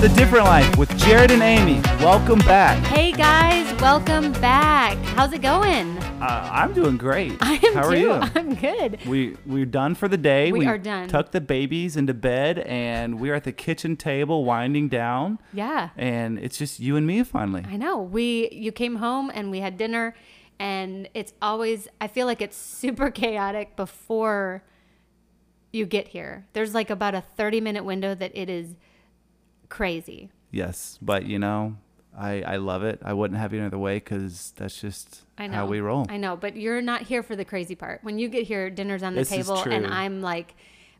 The Different Life with Jared and Amy. Welcome back. Hey guys, welcome back. How's it going? Uh, I'm doing great. I am How too. are you? I'm good. We we're done for the day. We are done. Tucked the babies into bed, and we're at the kitchen table winding down. Yeah. And it's just you and me finally. I know. We you came home and we had dinner and it's always I feel like it's super chaotic before you get here. There's like about a 30 minute window that it is crazy. Yes, but you know, I I love it. I wouldn't have it another way because that's just I know. how we roll. I know, but you're not here for the crazy part. When you get here, dinner's on the This table, and. I'm like,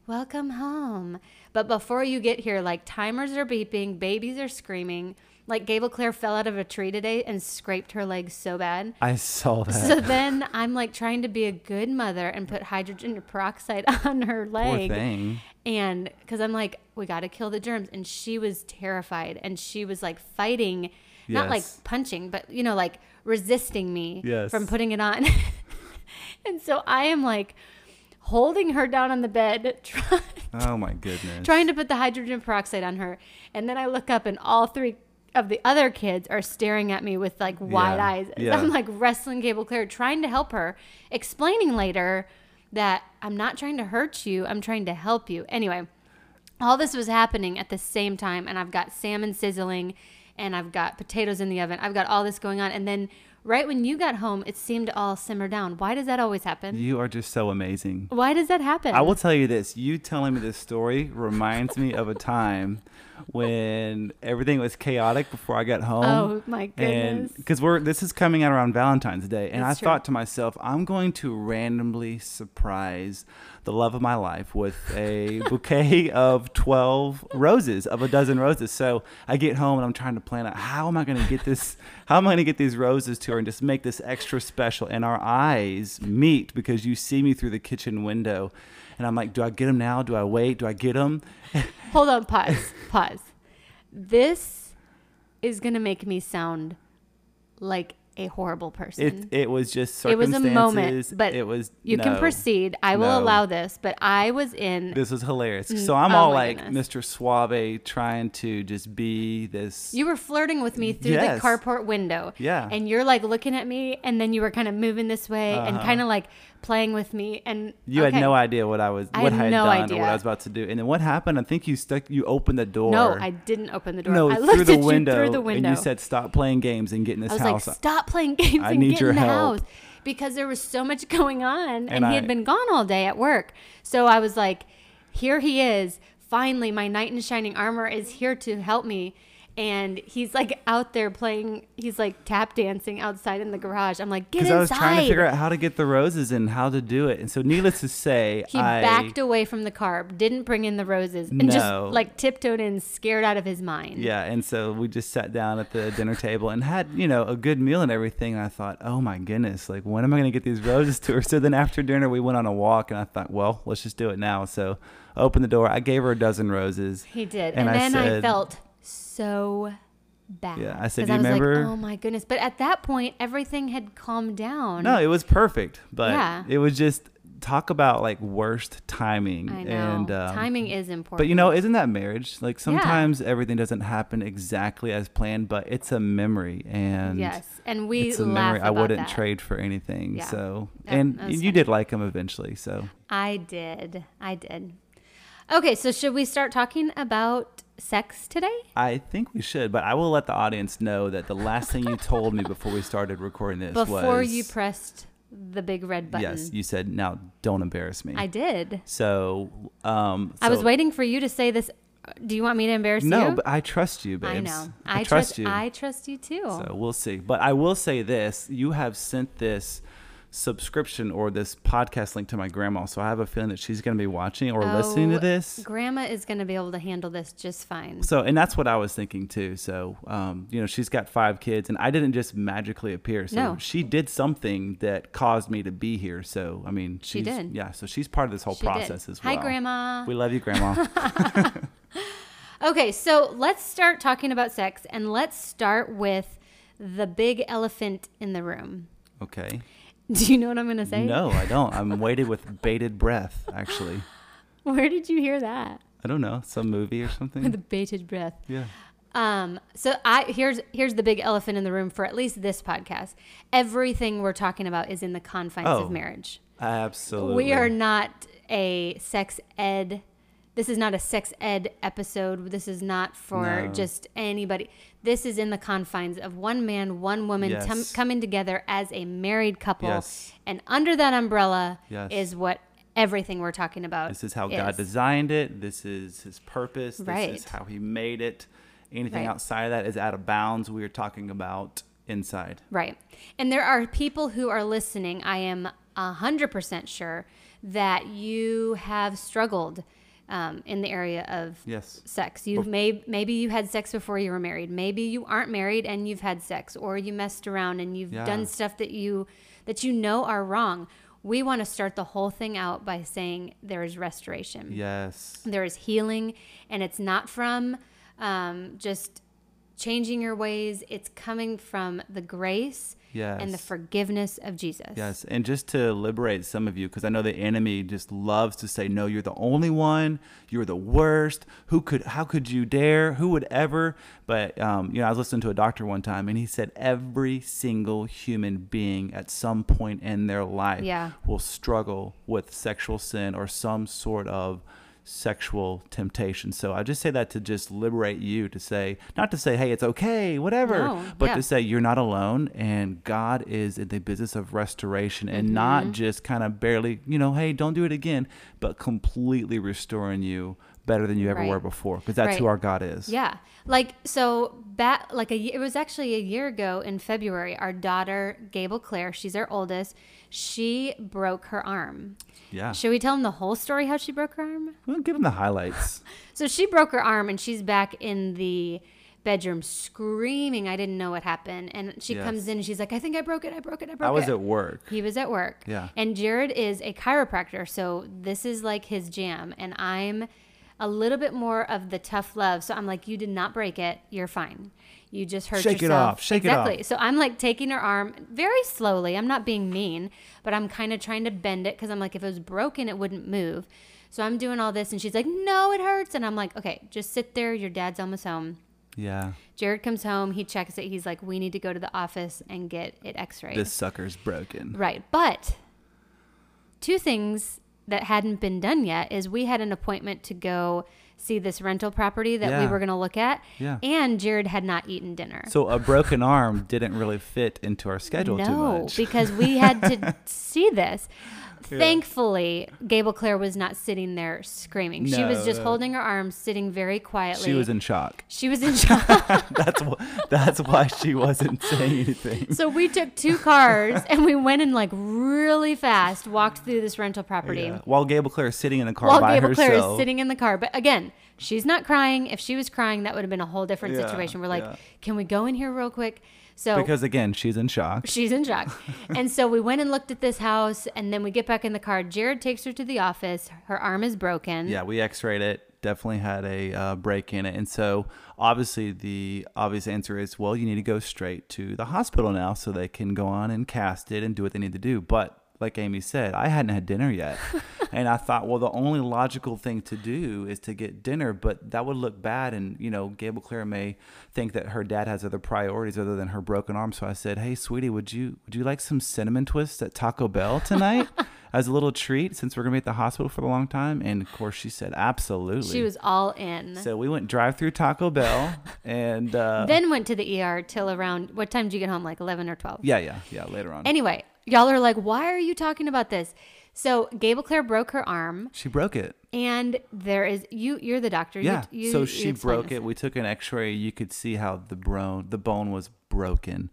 "Welcome home." But before you get here, like timers are beeping, babies are screaming. Like Gable Claire fell out of a tree today and scraped her leg so bad. I saw that. So then I'm like trying to be a good mother and put hydrogen peroxide on her leg. Poor thing. And because I'm like, we got to kill the germs. And she was terrified. And she was like fighting, not like punching, but, you know, like resisting me Yes. from putting it on. and so I am like holding her down on the bed, try, Oh my goodness. trying to put the hydrogen peroxide on her. And then I look up and all three of the other kids are staring at me with like wide Yeah, eyes. yeah. I'm like wrestling Gable Claire, trying to help her, explaining later that I'm not trying to hurt you, I'm trying to help you. Anyway, all this was happening at the same time, and I've got salmon sizzling and I've got potatoes in the oven. I've got all this going on. And then right when you got home, it seemed to all simmer down. Why does that always happen? You are just so amazing. Why does that happen? I will tell you this. You telling me this story reminds me of a time when everything was chaotic before I got home. Oh, my And goodness. because we're this is coming out around Valentine's Day, and That's I true. thought to myself, I'm going to randomly surprise the love of my life with a bouquet of 12 roses, of a dozen roses. So I get home and I'm trying to plan out how am I going to get this, how am I going to get these roses to her and just make this extra special. And our eyes meet because you see me through the kitchen window. And I'm like, do I get them now? Do I wait? Do I get them? Hold on, pause, pause. This is gonna make me sound like a horrible person. It, it was just It was a moment, but it was you can proceed. I will No. allow this, but I was in. This was hilarious. So I'm oh all like goodness. Mr. Suave trying to just be this. you were flirting with me through Yes. the carport window. Yeah. And you're like looking at me, and then you were kind of moving this way and Uh-huh. kind of like playing with me. And you okay. had no idea what I was, I what had I had no done, or what I was about to do. And then what happened? I think you stuck. You opened the door. No, I didn't open the door. No, I through the window, through the window. and you said, "Stop playing games and get in this I was house." like, stop playing games I and need get your in the help. house because there was so much going on, and, And he I- had been gone all day at work. So I was like, here he is. Finally, my knight in shining armor is here to help me. And he's like out there playing. He's like tap dancing outside in the garage. I'm like, get Because inside. I was trying to figure out how to get the roses and how to do it. And so, needless to say, he I backed away from the car, didn't bring in the roses, and just like tiptoed in, scared out of his mind. Yeah, and so we just sat down at the dinner table and had, you know, a good meal and everything. And I thought, oh my goodness, like when am I going to get these roses to her? So then after dinner, we went on a walk, and I thought, well, let's just do it now. So I opened the door. I gave her a dozen roses. He did. And And, then I, said- felt so bad. Yeah, I said, "Do you I was remember-" like, oh my goodness. But at that point, everything had calmed down. No, it was perfect, but Yeah. it was just talk about like worst timing. I know. And um, Timing is important. But you know, isn't that marriage? Like sometimes everything doesn't happen exactly as planned, but it's a memory, and yes. And we it's a memory I wouldn't that. trade for anything. Yeah. So, That- and that you funny. did like him eventually. So, I did. I did. Okay, so should we start talking about sex today? I think we should, but I will let the audience know that the last thing you told me before we started recording this Before was you pressed the big red button. yes, you said now don't embarrass me. I did. so, um, I was waiting for you to say this. Do you want me to embarrass you? No, but I trust you, babes. I know. I, I, trust, you. I trust you too. So we'll see. But I will say this: you have sent this subscription or this podcast link to my grandma, so I have a feeling that she's going to be watching or listening to Oh, this. Grandma is going to be able to handle this just fine. So, and that's what I was thinking too. So, um, you know, she's got five kids, and I didn't just magically appear. So No. she did something that caused me to be here. So, I mean, She did. Yeah. So she's part of this whole She did. process as well. Hi, Grandma. We love you, Grandma. Okay, so let's start talking about sex and let's start with the big elephant in the room. okay. Do you know what I'm going to say? No, I don't. I'm waited with bated breath. Actually, Where did you hear that? I don't know. Some movie or something. With bated breath. yeah. Um, so I here's here's the big elephant in the room for at least this podcast. Everything we're talking about is in the confines Oh. of marriage. Absolutely. We are not a sex ed. This is not a sex ed episode. This is not for No. just anybody. This is in the confines of one man, one woman Yes. tum- coming together as a married couple. Yes. And under that umbrella Yes. is what everything we're talking about. This is how God designed it. This is His purpose. This Right. is how He made it. Anything Right. outside of that is out of bounds. We are talking about inside. Right. And there are people who are listening, I am 100% sure, that you have struggled um, in the area of Yes. sex. You've may, maybe you had sex before you were married. Maybe you aren't married and you've had sex or you messed around and you've Yeah. done stuff that you that you know are wrong. We want to start the whole thing out by saying there is restoration Yes. there is healing and it's not from um, just changing your ways it's coming from the grace and the forgiveness of jesus Yes, and just to liberate some of you, because I know the enemy just loves to say, "No, you're the only one. You're the worst. Who could? How could you dare? Who would ever?" But um, you know, I was listening to a doctor one time, and he said every single human being at some point in their life Yeah. will struggle with sexual sin or some sort of sexual temptation. So I just say that to just liberate you to say, not to say, "Hey, it's okay, whatever," No, but yeah. to say you're not alone and God is in the business of restoration and not Mm-hmm. just kind of barely, you know, hey, don't do it again, but completely restoring you better than you ever Right. were before because that's who our God is. yeah like so back like a it was actually a year ago in february our daughter gable claire she's our oldest she broke her arm Yeah. should we tell them the whole story how she broke her arm We'll give them the highlights. So she broke her arm and she's back in the bedroom screaming. I didn't know what happened. And she Yes. comes in and she's like, I think I broke it. I broke it. I broke it I was it. at work. he was at work. Yeah. And Jared is a chiropractor. So this is like his jam. And I'm a little bit more of the tough love. So I'm like, you did not break it. You're fine. You just hurt Shake it yourself. off. Shake it off. exactly. So I'm like taking her arm very slowly. I'm not being mean, but I'm kind of trying to bend it because I'm like, if it was broken, it wouldn't move. So I'm doing all this, and she's like, "No, it hurts." And I'm like, "Okay, just sit there. Your dad's almost home." Yeah. Jared comes home. He checks it. He's like, "We need to go to the office and get it X-rayed." This sucker's broken. Right. But two things that hadn't been done yet is we had an appointment to go see this rental property that we were going to look at, Yeah. and Jared had not eaten dinner. So a broken arm didn't really fit into our schedule too no, because we had to see this. Thankfully, Gable Claire was not sitting there screaming. she was No, just no. holding her arms, sitting very quietly. she was in shock. She was in shock. That's wh- that's why she wasn't saying anything. so we took two cars and we went in like really fast, walked through this rental property. Yeah. While Gable Claire is sitting in a car while by Gable herself. Claire is sitting in the car. But again, she's not crying. If she was crying, that would have been a whole different Yeah, situation. We're like, yeah. can we go in here real quick? So because again, she's in shock. she's in shock. and so we went and looked at this house, and then we get back in the car. Jared takes her to the office. Her arm is broken. Yeah, we X-rayed it. Definitely had a uh, break in it, and so obviously the obvious answer is, well, you need to go straight to the hospital now, so they can go on and cast it and do what they need to do. But like Amy said, I hadn't had dinner yet, and I thought, well, the only logical thing to do is to get dinner, but that would look bad, and you know, Gable Claire may think that her dad has other priorities other than her broken arm. So I said, hey, sweetie, would you would you like some cinnamon twists at Taco Bell tonight? As a little treat, since we're gonna be at the hospital for a long time, and of course she said absolutely. She was all in. So we went drive through Taco Bell, and uh, then went to the ER till around what time did you get home? Like eleven or twelve. yeah, yeah, yeah. Later on, Anyway, y'all are like, why are you talking about this? So Gable Claire broke her arm, she broke it. and there is you. You're the doctor. Yeah. You, you, so she explain broke it. We took an X-ray. You could see how the bone the bone was broken.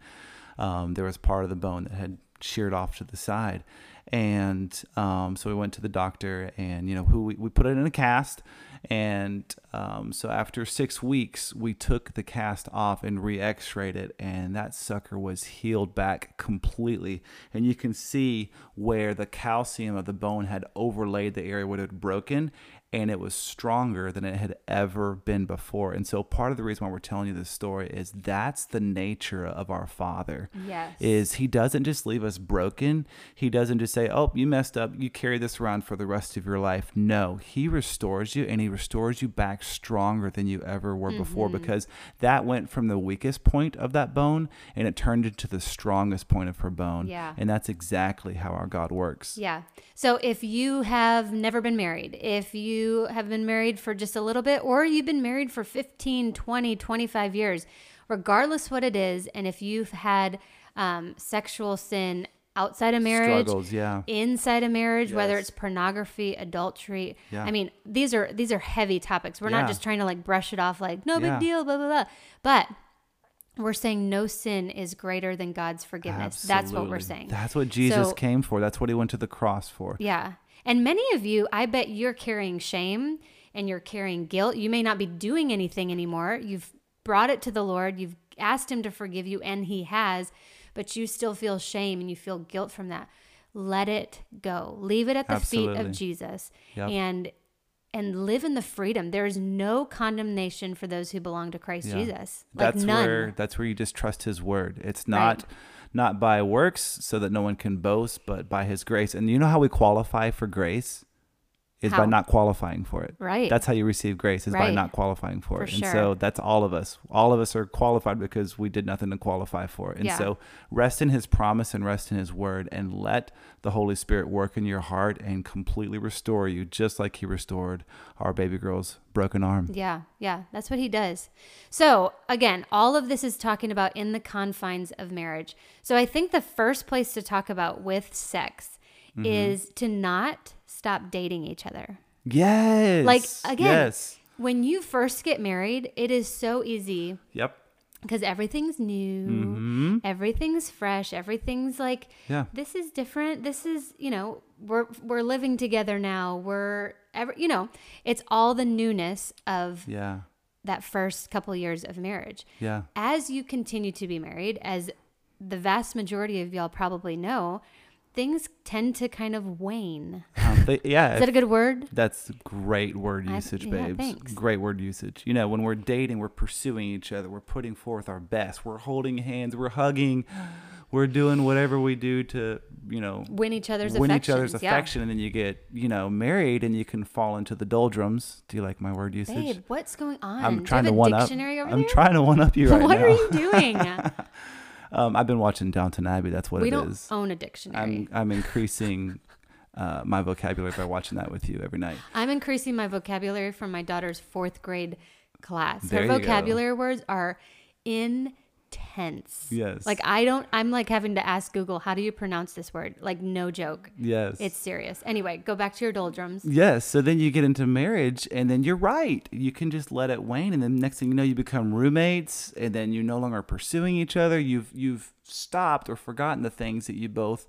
Um, there was part of the bone that had sheared off to the side, and um, so we went to the doctor, and you know who we, we put it in a cast, and um, so after six weeks, we took the cast off and re-X-rayed it, and that sucker was healed back completely, and you can see where the calcium of the bone had overlaid the area where it had broken, and it was stronger than it had ever been before. And so part of the reason why we're telling you this story is that's the nature of our Father. Yes. Is he doesn't just leave us broken. He doesn't just say, "Oh, you messed up. You carry this around for the rest of your life." No, he restores you and he restores you back stronger than you ever were before Mm-hmm. because that went from the weakest point of that bone and it turned into the strongest point of her bone. Yeah. And that's exactly how our God works. Yeah. So if you have never been married, if you have been married for just a little bit, or you've been married for 15, 20, 25 years, regardless what it is, and if you've had um, sexual sin outside of marriage, Struggles, yeah. inside a marriage, whether it's pornography, adultery. Yeah. I mean, these are these are heavy topics. We're Yeah. not just trying to like brush it off like no big deal, blah blah blah. But we're saying no sin is greater than God's forgiveness. That's what we're saying. That's what Jesus So- came for. That's what he went to the cross for. Yeah. And many of you, I bet you're carrying shame and you're carrying guilt. You may not be doing anything anymore. You've brought it to the Lord, you've asked Him to forgive you, and He has, but you still feel shame and you feel guilt from that. Let it go. Leave it at the feet of Jesus Yep. and and live in the freedom. There is no condemnation for those who belong to Christ Yeah. Jesus. Like that's none. where that's where you just trust his word it's Right. Not by works so that no one can boast but by his grace. And you know how we qualify for grace is How? by not qualifying for it Right. that's how you receive grace is by not qualifying for, For it and so that's all of us all of us are qualified because we did nothing to qualify for it and Yeah. so rest in his promise and rest in his word and let the holy spirit work in your heart and completely restore you just like he restored our baby girl's broken arm Yeah, yeah, that's what he does. So, again, all of this is talking about in the confines of marriage. So, I think the first place to talk about with sex Mm-hmm. is to not stop dating each other. yes Like, again, yes When you first get married, it is so easy yep because everything's new, everything's fresh, everything's like Mm-hmm. Yeah. this is different. This is, you know, we're we're living together now. We're ever, you know, it's all the newness of yeah that first couple years of marriage. yeah As you continue to be married, as the vast majority of y'all probably know, things tend to kind of wane. Um, yeah, Is that a good word? that's great word I- usage, yeah, babes. thanks. Great word usage. You know, when we're dating, we're pursuing each other. We're putting forth our best. We're holding hands. We're hugging. We're doing whatever we do to, you know, Win each other's win each other's affections, yeah. affection. And then you get, you know, married, and you can fall into the doldrums. Do you like my word usage? Babe, what's going on? I'm trying to one up. I'm there? trying to one up you right what now. What are you doing? um, I've been watching Downton Abbey. That's what it is. we it don't is. own a dictionary. I'm I'm increasing uh, my vocabulary by watching that with you every night. I'm increasing my vocabulary from my daughter's fourth grade class. There Her you go. vocabulary words are intense. Yes. Like I don't I'm like having to ask Google how do you pronounce this word? Like no joke. Yes. It's serious. Anyway, go back to your doldrums. Yes. So then you get into marriage, and then you're right. You can just let it wane, and then next thing you know, you become roommates, and then you're no longer pursuing each other. You've you've stopped or forgotten the things that you both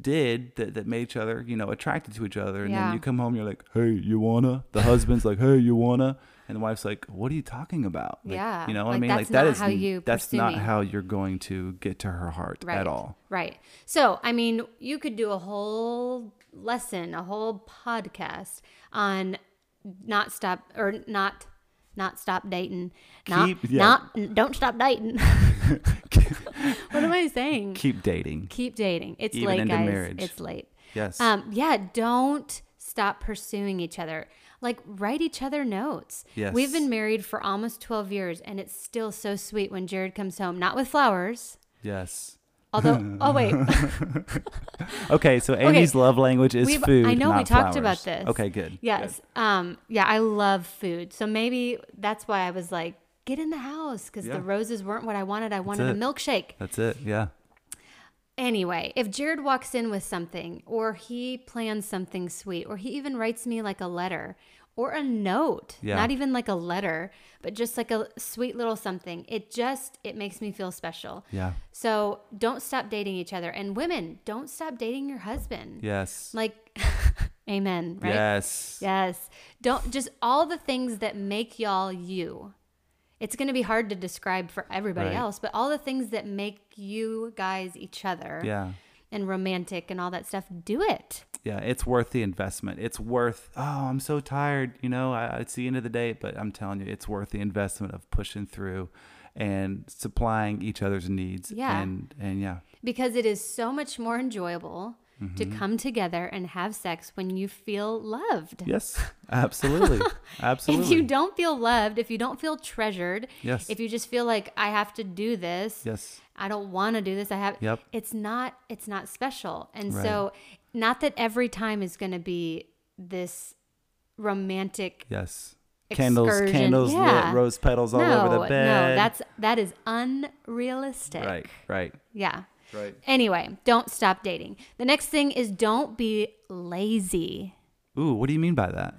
did that, that made each other, you know, attracted to each other. And Yeah. then you come home, you're like, hey, you wanna? The husband's like, hey, you wanna? And the wife's like, what are you talking about? Like, Yeah. You know what I mean? that's like that not is how you that's not me. how you're going to get to her heart Right. at all. Right. So, I mean, you could do a whole lesson, a whole podcast on not stop or not not stop dating. Not Keep- yeah. not don't stop dating. what am I saying? Keep dating. Keep dating. It's Even late, guys. marriage. It's late. Yes. Um, yeah, don't stop pursuing each other. Like write each other notes. Yes. We've been married for almost 12 years and it's still so sweet when Jared comes home, not with flowers. yes. Although, oh wait, Okay, so Amy's love language is We've- food. I know we talked flowers. about this. Okay, good. yes, um, yeah, I love food, so maybe that's why I was like, get in the house because Yeah. the roses weren't what I wanted. I wanted a milkshake. That's it. Yeah. Anyway, if Jared walks in with something, or he plans something sweet, or he even writes me like a letter or a note, Yeah. not even like a letter, but just like a sweet little something, it just it makes me feel special. Yeah. So don't stop dating each other, and women, don't stop dating your husband. Yes. Like, amen, right? Yes. Yes. Don't just all the things that make y'all you. It's going to be hard to describe for everybody Right. else, but all the things that make you guys each other Yeah. and romantic and all that stuff, do it. Yeah. It's worth the investment. It's worth, oh, I'm so tired. You know, I, it's the end of the day, but I'm telling you, it's worth the investment of pushing through and supplying each other's needs. Yeah. And, and yeah. Because it is so much more enjoyable to Mm-hmm. come together and have sex when you feel loved. Yes, absolutely, absolutely. If you don't feel loved, if you don't feel treasured, Yes. if you just feel like I have to do this, yes, I don't want to do this. I have Yep. it's not it's not special. And Right. so not that every time is going to be this romantic yes. Candles, Excursion, candles yeah. lit, rose petals all no, over the bed. No, that's that is unrealistic. right, right, Yeah. Right. Anyway, don't stop dating. The next thing is don't be lazy. Ooh, what do you mean by that?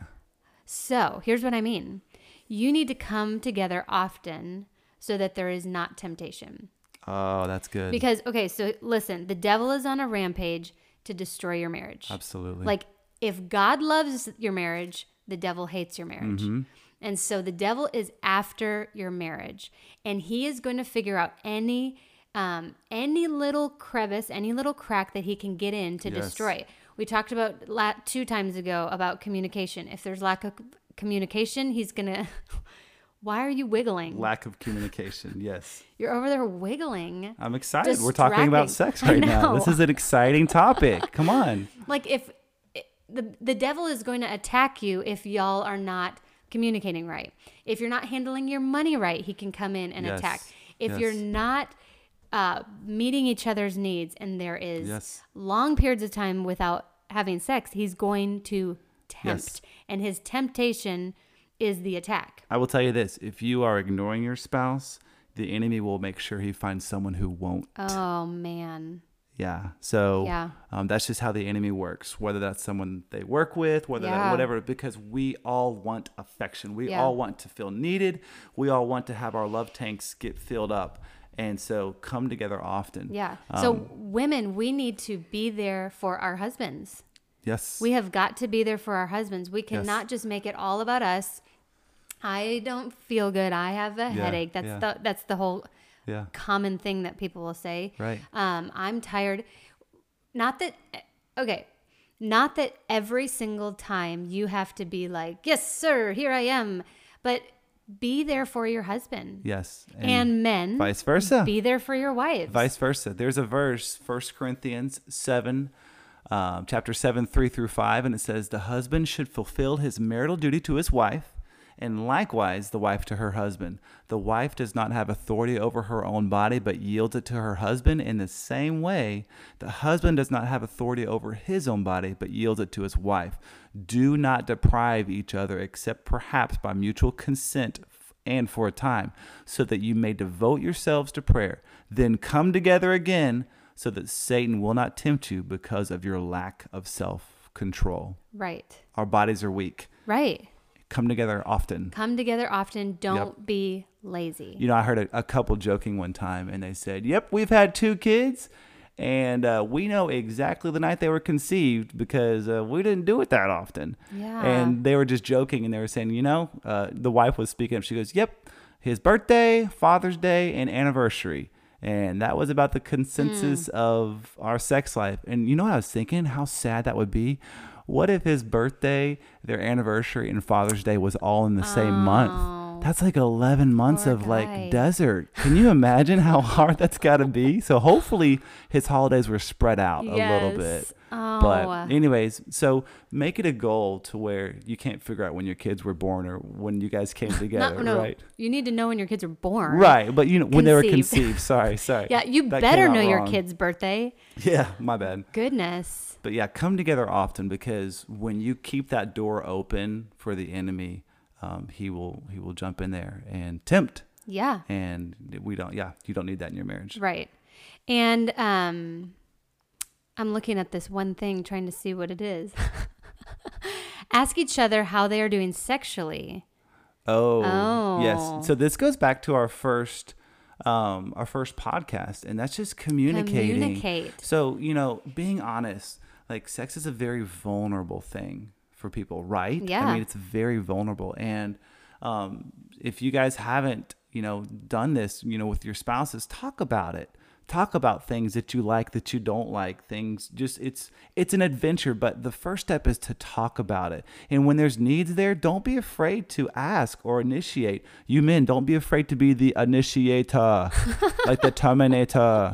So, here's what I mean. You need to come together often so that there is not temptation. Oh, that's good. Because okay, so listen, the devil is on a rampage to destroy your marriage. absolutely. Like if God loves your marriage, the devil hates your marriage. Mm-hmm. And so the devil is after your marriage, and he is going to figure out any um, any little crevice, any little crack that he can get in to Yes. destroy. it. We talked about la- two times ago about communication. If there's lack of communication, he's gonna. Why are you wiggling? lack of communication. Yes, You're over there wiggling. I'm excited. We're talking about sex right now. This is an exciting topic. Come on. like if the the devil is going to attack you if y'all are not communicating right. If you're not handling your money right, he can come in and Yes. attack. If you're not uh, meeting each other's needs and there is Yes. long periods of time without having sex, he's going to tempt. Yes. And his temptation is the attack. I will tell you this: if you are ignoring your spouse, the enemy will make sure he finds someone who won't. Oh man. Yeah. So Yeah. um, that's just how the enemy works. Whether that's someone they work with, whether that whatever, because we all want affection. We Yeah. all want to feel needed. We all want to have our love tanks get filled up. And so come together often. Yeah. so Um, women, we need to be there for our husbands. yes. We have got to be there for our husbands. We cannot just make it all about us. I don't feel good. I have a headache. That's yeah. the that's the whole yeah. common thing that people will say. Right. Um, I'm tired. Not that okay. Not that every single time you have to be like, "Yes, sir, here I am." But be there for your husband. Yes. And, men, vice versa. be there for your wives. Vice versa. There's a verse, 1 Corinthians 7, um, chapter 7, 3 through 5, and it says, The husband should fulfill his marital duty to his wife, and likewise the wife to her husband. The wife does not have authority over her own body, but yields it to her husband. In the same way, the husband does not have authority over his own body, but yields it to his wife. Do not deprive each other, except perhaps by mutual consent and for a time, so that you may devote yourselves to prayer. Then come together again, so that Satan will not tempt you because of your lack of self control. right. Our bodies are weak. Right. Come together often. Come together often. Don't be lazy. You know, I heard a, a couple joking one time, and they said, Yep, we've had two kids, and uh, we know exactly the night they were conceived because uh, we didn't do it that often. Yeah. And they were just joking, and they were saying, You know, uh, the wife was speaking up. She goes, Yep, his birthday, Father's Day, and anniversary. And that was about the consensus Hmm. of our sex life. And you know what I was thinking? How sad that would be. What if his birthday, their anniversary, and Father's Day was all in the same Oh. month? That's like 11 months Poor of guy. like desert. Can you imagine how hard that's got to be? So hopefully his holidays were spread out a little bit. Yes. Oh. But anyways, so make it a goal to where you can't figure out when your kids were born or when you guys came together, Not- no, right? You need to know when your kids are born. Right, but you know when they were Conceived. Sorry, sorry. Yeah, you That better know your kid's birthday. Yeah, my bad. Goodness. But yeah, come together often because when you keep that door open for the enemy, um, he will he will jump in there and tempt. Yeah. And we don't. Yeah, you don't need that in your marriage. Right. And um I'm looking at this one thing trying to see what it is. Ask each other how they are doing sexually. Oh, Oh. yes. So this goes back to our first um our first podcast and that's just communicating. Communicate. So, you know, being honest, like sex is a very vulnerable thing for people, right? Yeah. I mean, it's very vulnerable and um if you guys haven't, you know, done this, you know, with your spouses, talk about it. Talk about things that you like, that you don't like, things just it's it's an adventure, but the first step is to talk about it. And when there's needs there, don't be afraid to ask or initiate. You men, don't be afraid to be the initiator, like the terminator.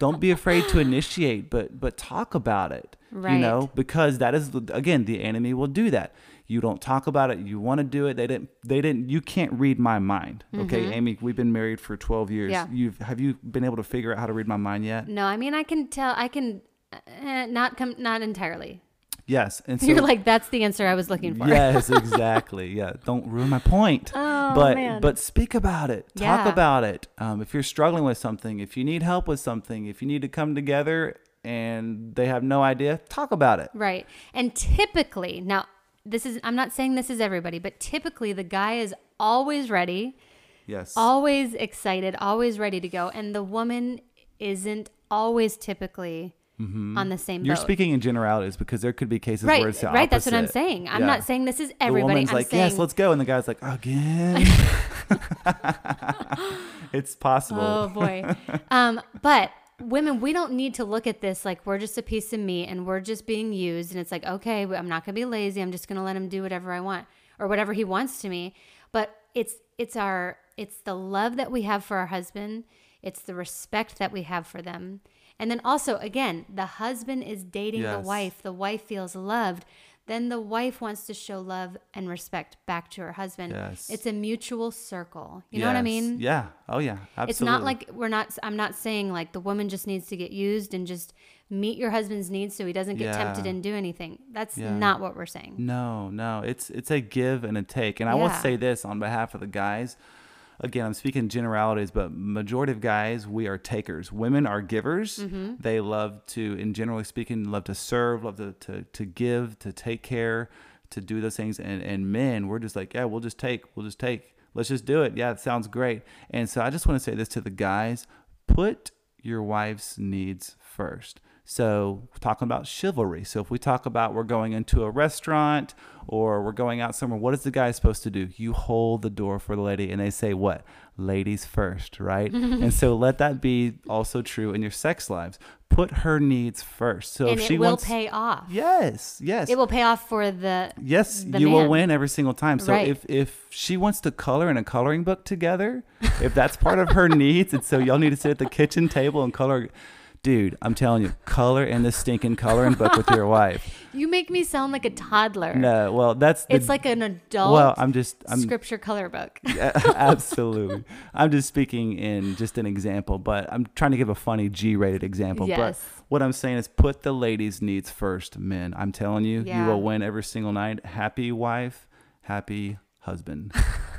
Don't be afraid to initiate, but but talk about it. You know, because that is again the enemy will do that. You don't talk about it. You want to do it. They didn't. They didn't. You can't read my mind. Okay, Amy. We've been married for twelve years. Mm-hmm. Yeah. You've have you been able to figure out how to read my mind yet? No, I mean I can tell. I can uh, not come. Not entirely. Yes. And so You're like that's the answer I was looking for. Yes, exactly. Yeah, don't ruin my point. Oh, but man. but speak about it. Talk Yeah. about it. Um, if you're struggling with something, if you need help with something, if you need to come together and they have no idea, talk about it. Right. And typically, now this is I'm not saying this is everybody, but typically the guy is always ready, Yes. always excited, always ready to go, and the woman isn't always typically on the same Mm-hmm. You're boat. speaking in generalities because there could be cases right, where it's the right. That's what I'm saying. I'm Yeah. not saying this is everybody. The woman's I'm like, saying, yes, let's go, and the guy's like, again. it's possible. Oh boy. um, but women, we don't need to look at this like we're just a piece of meat and we're just being used. And it's like, okay, I'm not gonna be lazy. I'm just gonna let him do whatever I want or whatever he wants to me. But it's it's our it's the love that we have for our husband. It's the respect that we have for them. And then also, again, the husband is dating the wife. The wife feels loved. Then the wife wants to show love and respect back to her husband. Yes. It's a mutual circle. You know what I mean? Yeah. Oh yeah. Absolutely. It's not like we're not. I'm not saying like the woman just needs to get used and just meet your husband's needs so he doesn't get tempted and do anything. That's Yeah. not what we're saying. No, no, it's it's a give and a take. And I will say this on behalf of the guys. Again, I'm speaking generalities, but majority of guys, we are takers. Women are givers. Mm-hmm. They love to, in generally speaking, love to serve, love to, to, to give, to take care, to do those things. And and men, we're just like, yeah, we'll just take, we'll just take. Let's just do it. Yeah, it sounds great. And so I just want to say this to the guys: put your wife's needs first. So, talking about chivalry. So, if we talk about we're going into a restaurant or we're going out somewhere, what is the guy supposed to do? You hold the door for the lady, and they say, What? Ladies first, right? and so, let that be also true in your sex lives. Put her needs first. So, and if it she will wants. pay off. Yes, yes. It will pay off for the. Yes, the you will win every single time. So Right. if if she wants to color in a coloring book together, if that's part of her needs, and so y'all need to sit at the kitchen table and color, dude, I'm telling you, color in this stinking coloring book with your wife. You make me sound like a toddler. No, well, that's the, It's like an adult well, I'm just I'm scripture color book. Yeah, absolutely. I'm just speaking in just an example, but I'm trying to give a funny G-rated example. Yes. But what I'm saying is put the ladies' needs first, men. I'm telling you, you will win every single night. Happy wife, happy husband.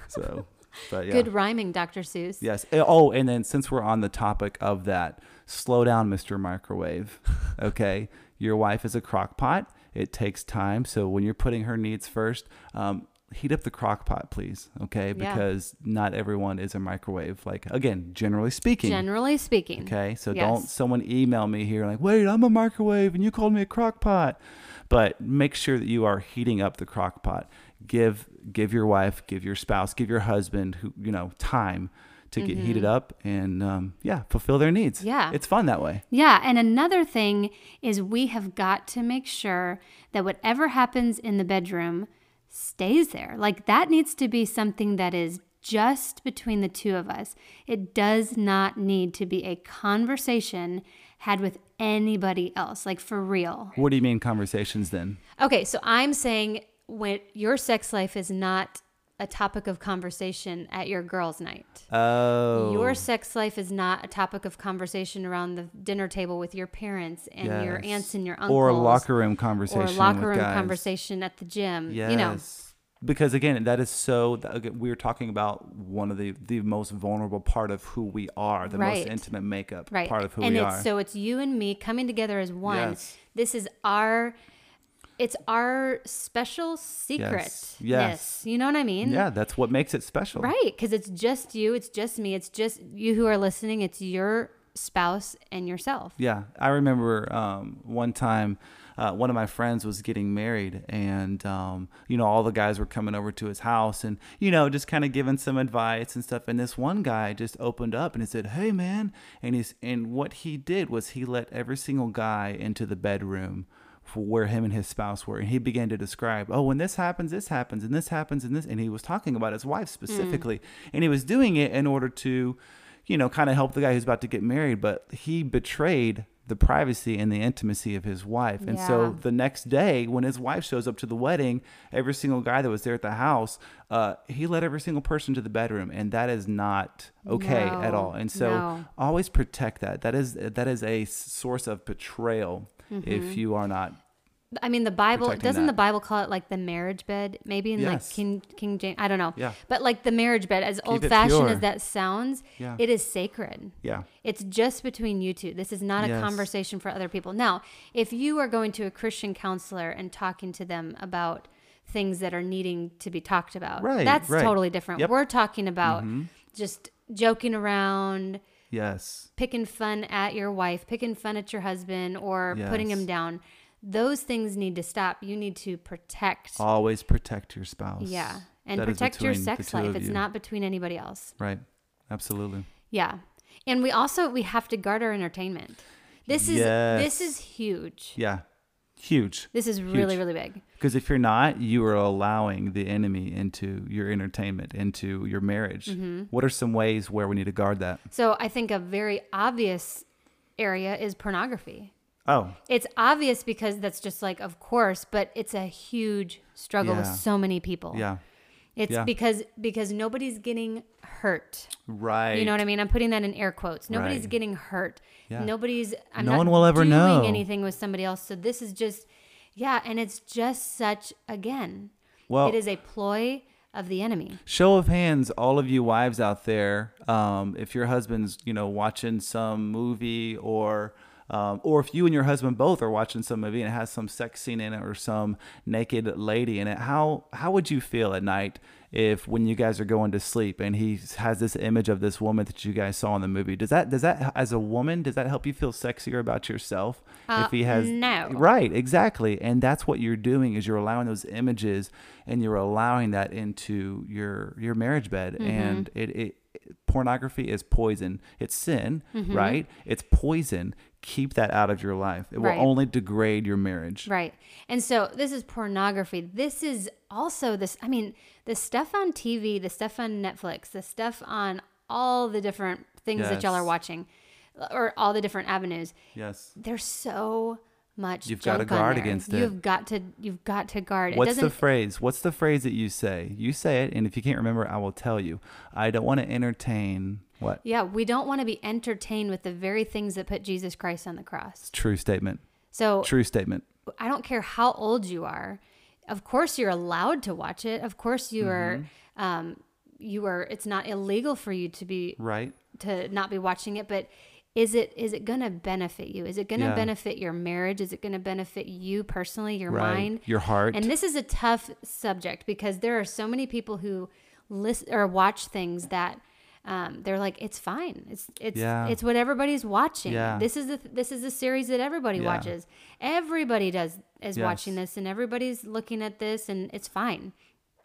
so, but yeah. Good rhyming, Dr. Seuss. Yes. Eh, Oh, and then since we're on the topic of that, slow down, Mr. Microwave. Okay. Your wife is a crock pot. It takes time. So when you're putting her needs first, um, heat up the crock pot, please. Okay. Yeah. Because not everyone is a microwave. Like, again, generally speaking. Generally speaking. Okay, so Yes. don't someone email me here like, wait, I'm a microwave and you called me a crock pot. But make sure that you are heating up the crock pot. Give give your wife, give your spouse, give your husband who you know time to get heated up and um, yeah, fulfill their needs. Mm-hmm. Yeah. it's fun that way. Yeah, and another thing is we have got to make sure that whatever happens in the bedroom stays there. Like that needs to be something that is just between the two of us. It does not need to be a conversation had with anybody else, like for real. What do you mean conversations then? Okay, so I'm saying when your sex life is not a topic of conversation at your girls' night. Oh, Your sex life is not a topic of conversation around the dinner table with your parents and your aunts and your uncles. or a locker room conversation or locker room guys. conversation at the gym. Yes. You know, Because again, that is so. again, uh, we are talking about one of the the most vulnerable part of who we are, the Right. most intimate makeup right? part of who and we it's are. so it's you and me coming together as one. Yes. This is our it's our special secret. Yes. You know what I mean? yeah, that's what makes it special. Right, because it's just you, it's just me, it's just you who are listening, it's your spouse and yourself. Yeah, I remember um, one time uh, one of my friends was getting married, and um, you know all the guys were coming over to his house, and you know just kind of giving some advice and stuff. And this one guy just opened up and he said, "Hey, man," and he's and what he did was he let every single guy into the bedroom. For where him and his spouse were, and he began to describe, oh, when this happens, this happens, and this happens, and this, and he was talking about his wife specifically, and he was doing it in order to, you know, kind of help the guy who's about to get married, but he betrayed the privacy and the intimacy of his wife. And Yeah. so the next day, when his wife shows up to the wedding, every single guy that was there at the house, uh, he led every single person to the bedroom, and that is not okay at all. And so no. always protect that. That is that is a source of betrayal Mm-hmm. if you are not. I mean, the Bible doesn't the. Bible call it like the marriage bed? Maybe in like King King James. I don't know. Yeah. But like the marriage bed, as old fashioned as that sounds, Yeah. it is sacred. Yeah. It's just between you two. This is not a Yes. conversation for other people. Now, if you are going to a Christian counselor and talking to them about things that are needing to be talked about, Right, that's right. totally different. Yep. We're talking about just joking around, Yes. picking fun at your wife, picking fun at your husband, or putting him down. Those things need to stop. You need to protect. Always protect your spouse. yeah. And That protect your sex life. It's you. not between anybody else. Right. Absolutely. Yeah. And we also we have to guard our entertainment. This is this is huge. Yeah. Huge. This is really Huge. really big. Because if you're not, you are allowing the enemy into your entertainment, into your marriage. Mm-hmm. What are some ways where we need to guard that? So I think a very obvious area is pornography. Oh, It's obvious because that's just like of course, but it's a huge struggle with so many people. yeah. It's Yeah. because because nobody's getting hurt. Right. You know what I mean? I'm putting that in air quotes. Nobody's Right. getting hurt. Yeah. Nobody's. I'm No one will ever doing know. anything with somebody else. So this is just, yeah, and it's just such again. Well, it is a ploy of the enemy. Show of hands, all of you wives out there, um, if your husband's, you know, watching some movie or um, or if you and your husband both are watching some movie and it has some sex scene in it or some naked lady in it, how how would you feel at night if when you guys are going to sleep and he has this image of this woman that you guys saw in the movie? Does that does that as a woman does that help you feel sexier about yourself Uh, if he has no. Right, exactly. And that's what you're doing is you're allowing those images and you're allowing that into your your marriage bed Mm-hmm. and it, it pornography is poison. It's sin, Mm-hmm. right? It's poison. Keep that out of your life. It Right. will only degrade your marriage. Right. And so this is pornography. This is also this I mean, the stuff on TV, the stuff on Netflix, the stuff on all the different things that y'all are watching or all the different avenues. Yes. There's so much You've gotta guard against it. You've got to you've got to guard. What's the phrase? What's the phrase that you say? You say it, and if you can't remember, I will tell you. I don't want to entertain what? Yeah, we don't want to be entertained with the very things that put Jesus Christ on the cross. True statement. So True statement. I don't care how old you are. Of course, you're allowed to watch it. Of course, you are. Mm-hmm. Um, you are. It's not illegal for you to be Right? to not be watching it. But is it is it going to benefit you? Is it going to Yeah. benefit your marriage? Is it going to benefit you personally, your Right. mind? Your heart. And this is a tough subject because there are so many people who listen or watch things that um, they're like, it's fine. It's it's Yeah. it's what everybody's watching. Yeah. This is the this is the series that everybody Yeah. watches. Everybody does is Yes. watching this, and everybody's looking at this, and it's fine.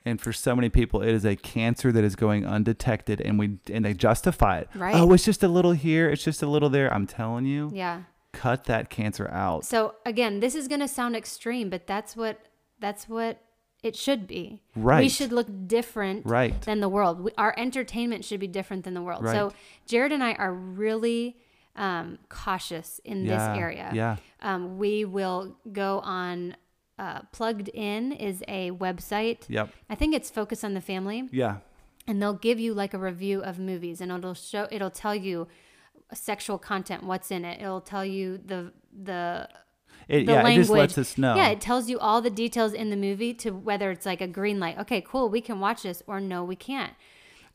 And for so many people, it is a cancer that is going undetected, and we and they justify it. Right. Oh, it's just a little here, it's just a little there. I'm telling you, Yeah. cut that cancer out. So again, this is going to sound extreme, but that's what that's what it should be. Right. We should look different Right. than the world. We, our entertainment should be different than the world. Right. So Jared and I are really um, cautious in Yeah, this area. yeah. Um, we will go on. Uh, Plugged In is a website. Yep. I think it's Focus on the Family Yeah. and they'll give you like a review of movies and it'll show it'll tell you sexual content what's in it it'll tell you the the It, the yeah, language it just lets us know. yeah it tells you all the details in the movie to whether it's like a green light. Okay cool we can watch this or no we can't.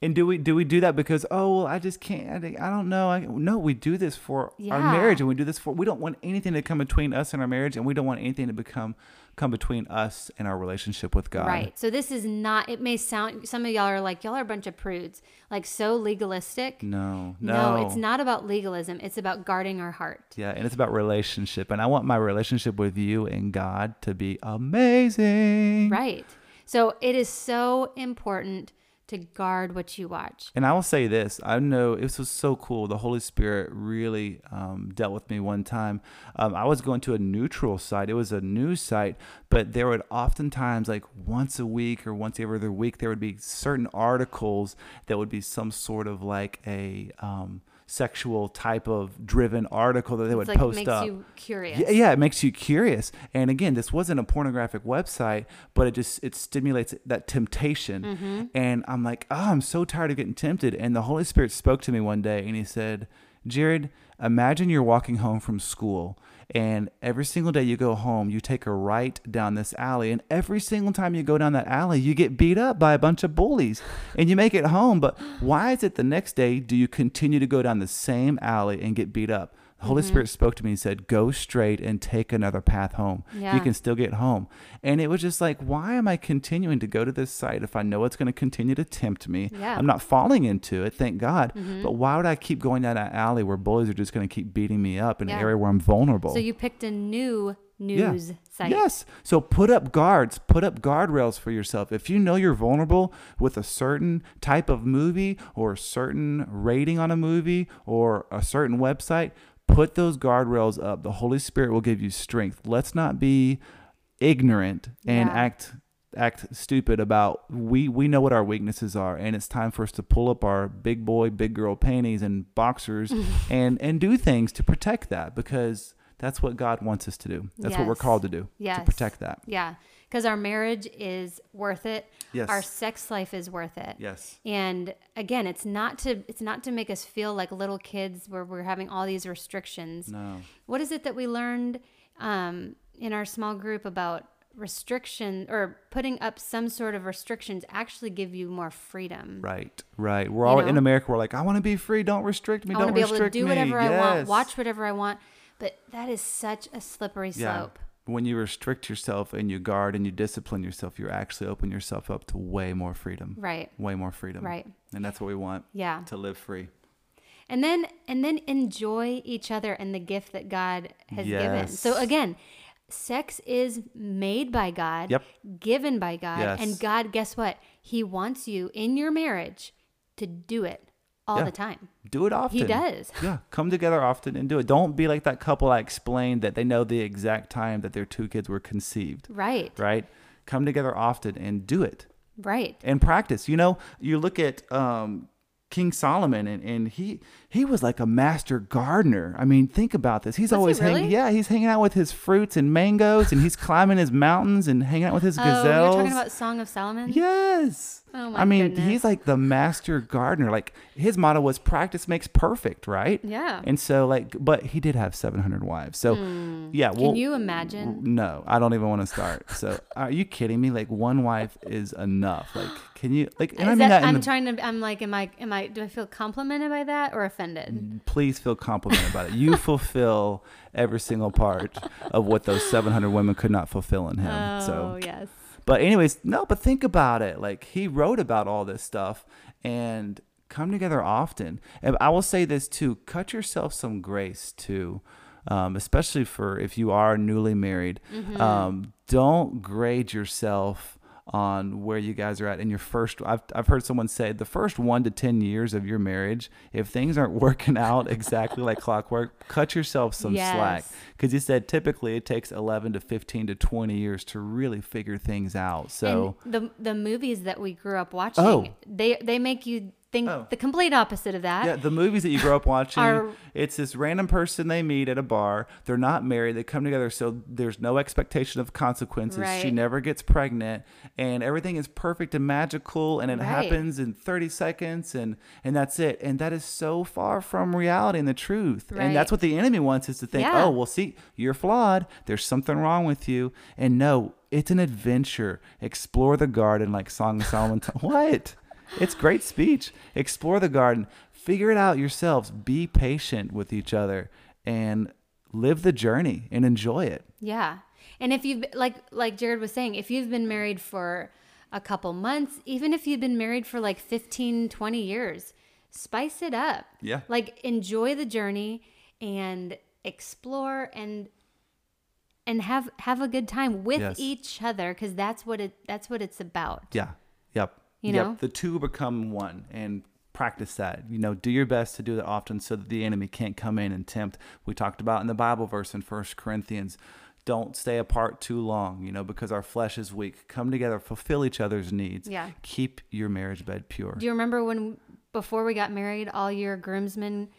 And do we do we do that because oh well I just can't I, I don't know I, no we do this for our marriage and we do this for we don't want anything to come between us and our marriage and we don't want anything to become come between us and our relationship with God. right. So this is not it may sound some of y'all are like y'all are a bunch of prudes. Like so legalistic? No, no, no. it's not about legalism. It's about guarding our heart. Yeah, and it's about relationship, and I want my relationship with you and God to be amazing. right. So it is so important to guard what you watch And I will say this: I know this was so cool. The Holy Spirit really um, dealt with me one time. Um, I was going to a neutral site. It was a news site, but there would oftentimes, like once a week or once every other week, there would be certain articles that would be some sort of like a um, sexual type of driven article that they would like post makes up. you curious. Yeah, yeah, it makes you curious. And again, this wasn't a pornographic website, but it just it stimulates that temptation. Mm-hmm. And I'm like, oh, I'm so tired of getting tempted. And the Holy Spirit spoke to me one day, and He said, Jared, imagine you're walking home from school. And every single day you go home, you take a right down this alley. And every single time you go down that alley, you get beat up by a bunch of bullies and you make it home. But why is it the next day do you continue to go down the same alley and get beat up? Holy mm-hmm. Spirit spoke to me and said, Go straight and take another path home. Yeah. You can still get home. And it was just like, why am I continuing to go to this site if I know it's going to continue to tempt me? Yeah. I'm not falling into it, thank God. Mm-hmm. But why would I keep going down that alley where bullies are just going to keep beating me up in Yeah. an area where I'm vulnerable? So you picked a new Yeah. news site. Yes. So put up guards, put up guardrails for yourself. If you know you're vulnerable with a certain type of movie or a certain rating on a movie or a certain website, put those guardrails up. The Holy Spirit will give you strength. Let's not be ignorant and Yeah. act act stupid about we we know what our weaknesses are and it's time for us to pull up our big boy big girl panties and boxers and and do things to protect that because that's what God wants us to do. That's what we're called to do. Yes. To protect that. Yeah. Because our marriage is worth it. Yes. Our sex life is worth it. Yes. And again, it's not to it's not to make us feel like little kids where we're having all these restrictions. No. What is it that we learned um, in our small group about restriction or putting up some sort of restrictions actually give you more freedom? Right. Right. We're all know? in America. We're like, I want to be free. Don't restrict me. I Don't want be able to restrict do me. whatever I want, Yes. watch whatever I want. But that is such a slippery Yeah. slope. When you restrict yourself and you guard and you discipline yourself, you're actually opening yourself up to way more freedom. Right. Way more freedom. Right. And that's what we want. Yeah. To live free. and then and then enjoy each other and the gift that God has given. So again, sex is made by God, Yep. given by God, Yes. and God, guess what? He wants you in your marriage to do it all Yeah. the time. Do it often. He does. Yeah, come together often and do it. Don't be like that couple I explained that they know the exact time that their two kids were conceived, Right. right? Come together often and do it Right. and practice. You know, you look at um, King Solomon and, and he he was like a master gardener. I mean, think about this. He's Was he always hanging really? yeah, he's hanging out with his fruits and mangoes and he's climbing his mountains and hanging out with his Oh, gazelles. you're talking about Song of Solomon? Yes. Oh my I mean, goodness. he's like the master gardener. Like his motto was practice makes perfect, right? Yeah. And so like but he did have 700 wives. So hmm. yeah, well. Can you imagine? No, I don't even want to start. So are you kidding me? Like one wife is enough. Like can you like and Is I mean that, that I'm the- trying to I'm like am I am I do I feel complimented by that or offended? Mm, please feel complimented about it. You fulfill every single part of what those 700 women could not fulfill in him. Oh, so yes. But anyways, no, but think about it. Like he wrote about all this stuff and come together often. And I will say this too: cut yourself some grace too, um, especially for if you are newly married. Um, don't grade yourself on where you guys are at in your first I've, I've heard someone say the first one to 10 years of your marriage if things aren't working out exactly like clockwork cut yourself some slack because you said typically it takes 11 to 15 to 20 years to really figure things out. So, and the the movies that we grew up watching, Oh. they they make you think Oh. the complete opposite of that. yeah, the movies that you grow up watching, Are- it's this random person they meet at a bar. They're not married. They come together, so there's no expectation of consequences. She never gets pregnant, and everything is perfect and magical, and it Right. happens in 30 seconds, and and that's it. And that is so far from reality and the truth. And that's what the enemy wants is to think. Yeah. Oh, well, see, you're flawed. There's something wrong with you. And no, it's an adventure. Explore the garden, like Song of Solomon. what? It's great speech. Explore the garden. Figure it out yourselves. Be patient with each other and live the journey and enjoy it. Yeah. And if you've like like Jared was saying, if you've been married for a couple months, even if you've been married for like 15, 20 years, spice it up. Yeah. Like enjoy the journey and explore and and have have a good time with Yes. each other cuz that's what it that's what it's about. Yeah. Yep. You yep. The two become one and practice that. You know, do your best to do that often so that the enemy can't come in and tempt. We talked about in the Bible verse in First Corinthians. Don't stay apart too long, you know, because our flesh is weak. Come together, fulfill each other's needs. Yeah. Keep your marriage bed pure. Do you remember when before we got married all your groomsmen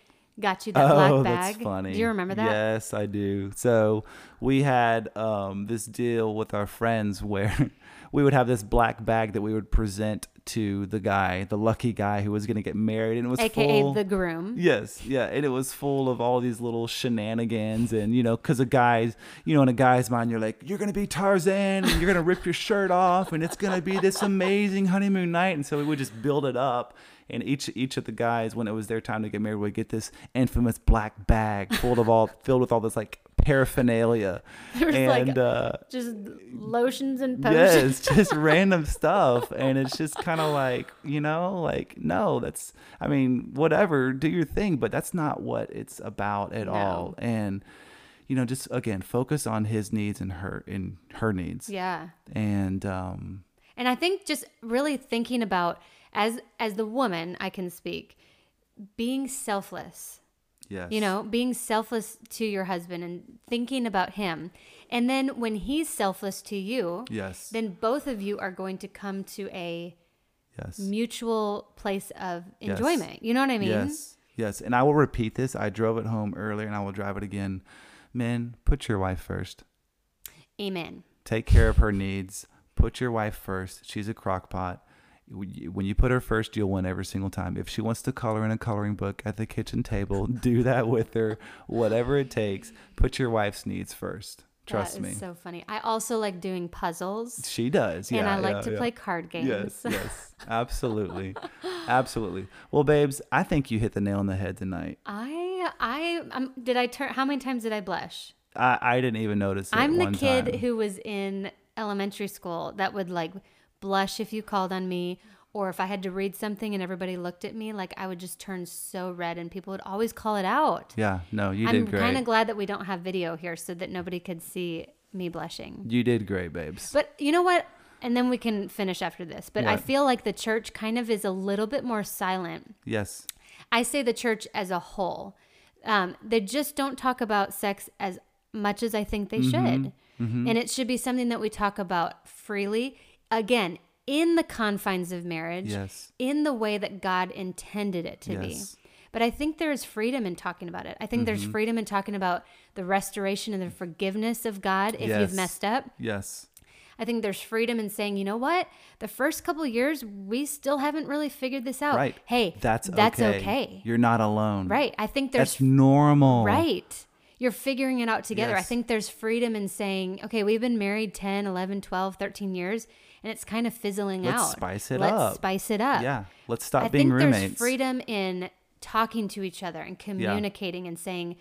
got you that oh, black bag. that's funny. Do you remember that? Yes, I do. So we had um, this deal with our friends where we would have this black bag that we would present to the guy, the lucky guy who was going to get married, and it was AKA full. the groom. Yes, yeah, and it was full of all these little shenanigans, and you know, because a guy's, you know, in a guy's mind, you're like, you're gonna be Tarzan, and you're gonna rip your shirt off, and it's gonna be this amazing honeymoon night, and so we would just build it up, and each each of the guys, when it was their time to get married, would get this infamous black bag full of all filled with all this like paraphernalia, There was like and uh, just lotions and potions. Yes, just random stuff. And it's just kind of like, you know, like, no, that's, I mean, whatever, do your thing, but that's not what it's about at No. all. And, you know, just again, focus on his needs and her, and her needs. Yeah. And, um, And I think just really thinking about as as the woman, I can speak, being selfless. Yes. You know, being selfless to your husband and thinking about him. And then when he's selfless to you, yes. then both of you are going to come to a yes. mutual place of Yes. enjoyment. You know what I mean? Yes. Yes. And I will repeat this. I drove it home earlier and I will drive it again. Men, put your wife first. Amen. take care of her needs. Put your wife first. She's a crock pot. When you put her first, you'll win every single time. If she wants to color in a coloring book at the kitchen table, do that with her. Whatever it takes, put your wife's needs first. Trust that me. so funny. I also like doing puzzles. she does. Yeah. and I like yeah, to yeah. play card games. Yes, yes, absolutely, absolutely. Well, babes, I think you hit the nail on the head tonight. I I um, did I turn how many times did I blush? I, I didn't even notice. I'm the kid time. who was in elementary school that would like blush if you called on me or if I had to read something and everybody looked at me like I would just turn so red and people would always call it out. Yeah, no, you I'm did great. I'm kind of glad that we don't have video here so that nobody could see me blushing. you did great, babes. But you know what? And then we can finish after this. But I feel like the church kind of is a little bit more silent yes, I say the church as a whole. Um, they just don't talk about sex as much as I think they Mm-hmm. should. And it should be something that we talk about freely. Again, in the confines of marriage, yes, in the way that God intended it to Yes. be. But I think there is freedom in talking about it. I think Mm-hmm. there's freedom in talking about the restoration and the forgiveness of God if Yes. you've messed up. yes. I think there's freedom in saying, you know what? The first couple years, we still haven't really figured this out. Right. Hey, That's that's okay. okay. You're not alone. Right. I think there's That's normal. right. You're figuring it out together. I think there's freedom in saying, okay, we've been married 10, 11, 12, 13 years and it's kind of fizzling Let's out. spice it Let's up. spice it up. Yeah. Let's stop I being think there's freedom in talking to each other and communicating and saying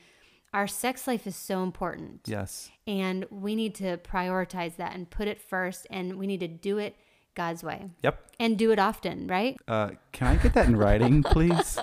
our sex life is so important Yes. and we need to prioritize that and put it first and we need to do it God's way Yep. and do it often, right? Uh, can I get that in writing, please?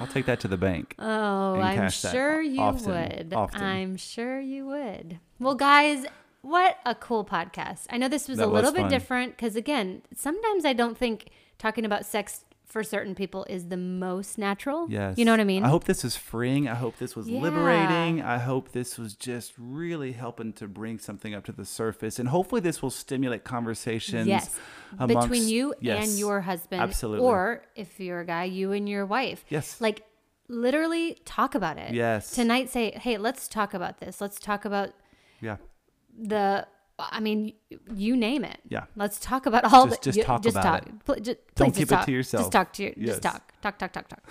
I'll take that to the bank. Oh, I'm sure you often, would. often. I'm sure you would. Well, guys, what a cool podcast. I know this was That a little was bit different because, again, sometimes I don't think talking about sex for certain people is the most natural. Yes. You know what I mean? I hope this was freeing. I hope this was Yeah. liberating. I hope this was just really helping to bring something up to the surface. And hopefully this will stimulate conversations Yes. amongst- Between you Yes. and your husband. Absolutely. Or if you're a guy, you and your wife. Yes. Like, literally talk about it. Yes. Tonight, say, hey, let's talk about this. Let's talk about Yeah. The I mean, you name it. Yeah. Let's talk about all Just- the just talk about talk. it. Pl- ju- Don't please keep just it talk. to yourself. Just talk to your, Yes. just talk. Talk, talk, talk, talk.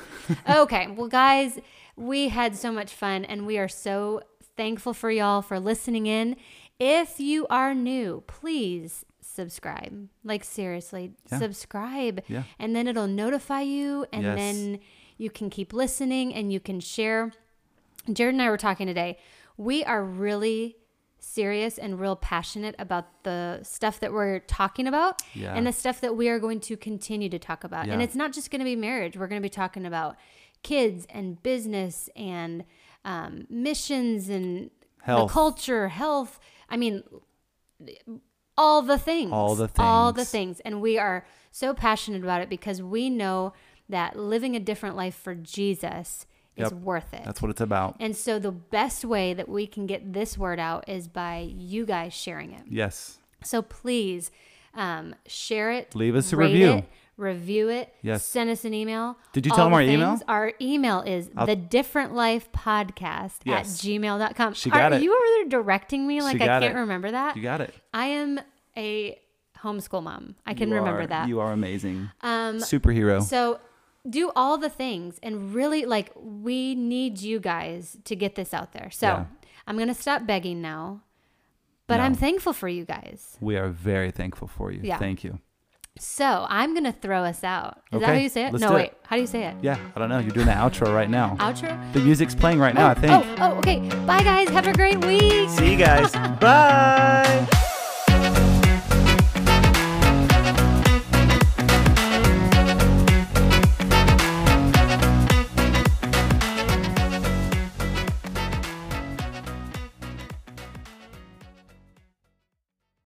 okay. Well, guys, we had so much fun and we are so thankful for y'all for listening in. If you are new, please subscribe. Like seriously, Yeah. subscribe. Yeah. And then it'll notify you and Yes. then you can keep listening and you can share. Jared and I were talking today. We are really serious and real passionate about the stuff that we're talking about Yeah. and the stuff that we are going to continue to talk about. And it's not just going to be marriage. We're going to be talking about kids and business and um, missions and Health. the culture, health. I mean, all the things. All the things. All the things. And we are so passionate about it because we know that living a different life for Jesus Yep. worth it. That's what it's about. And so the best way that we can get this word out is by you guys sharing it. Yes. So please um, share it. Leave us a review. It, review it, Yes. send us an email. Did you All tell 'em the our email? Our email is the different life podcast Yes. at gmail.com. She Are got it. you over there directing me like I can't it. remember that? You got it. I am a homeschool mom. I can You remember are- that. You are amazing. Um, Superhero. so do all the things and really like we need you guys to get this out there. So Yeah. I'm gonna stop begging now. But No. I'm thankful for you guys. we are very thankful for you. Yeah. Thank you. So I'm gonna throw us out. Is that how you say it? let's no, wait. it. How do you say it? Yeah, I don't know. You're doing the outro right now. Outro? The music's playing right now, I oh, think. Oh, oh, okay. Bye guys. Have a great week. See you guys. Bye.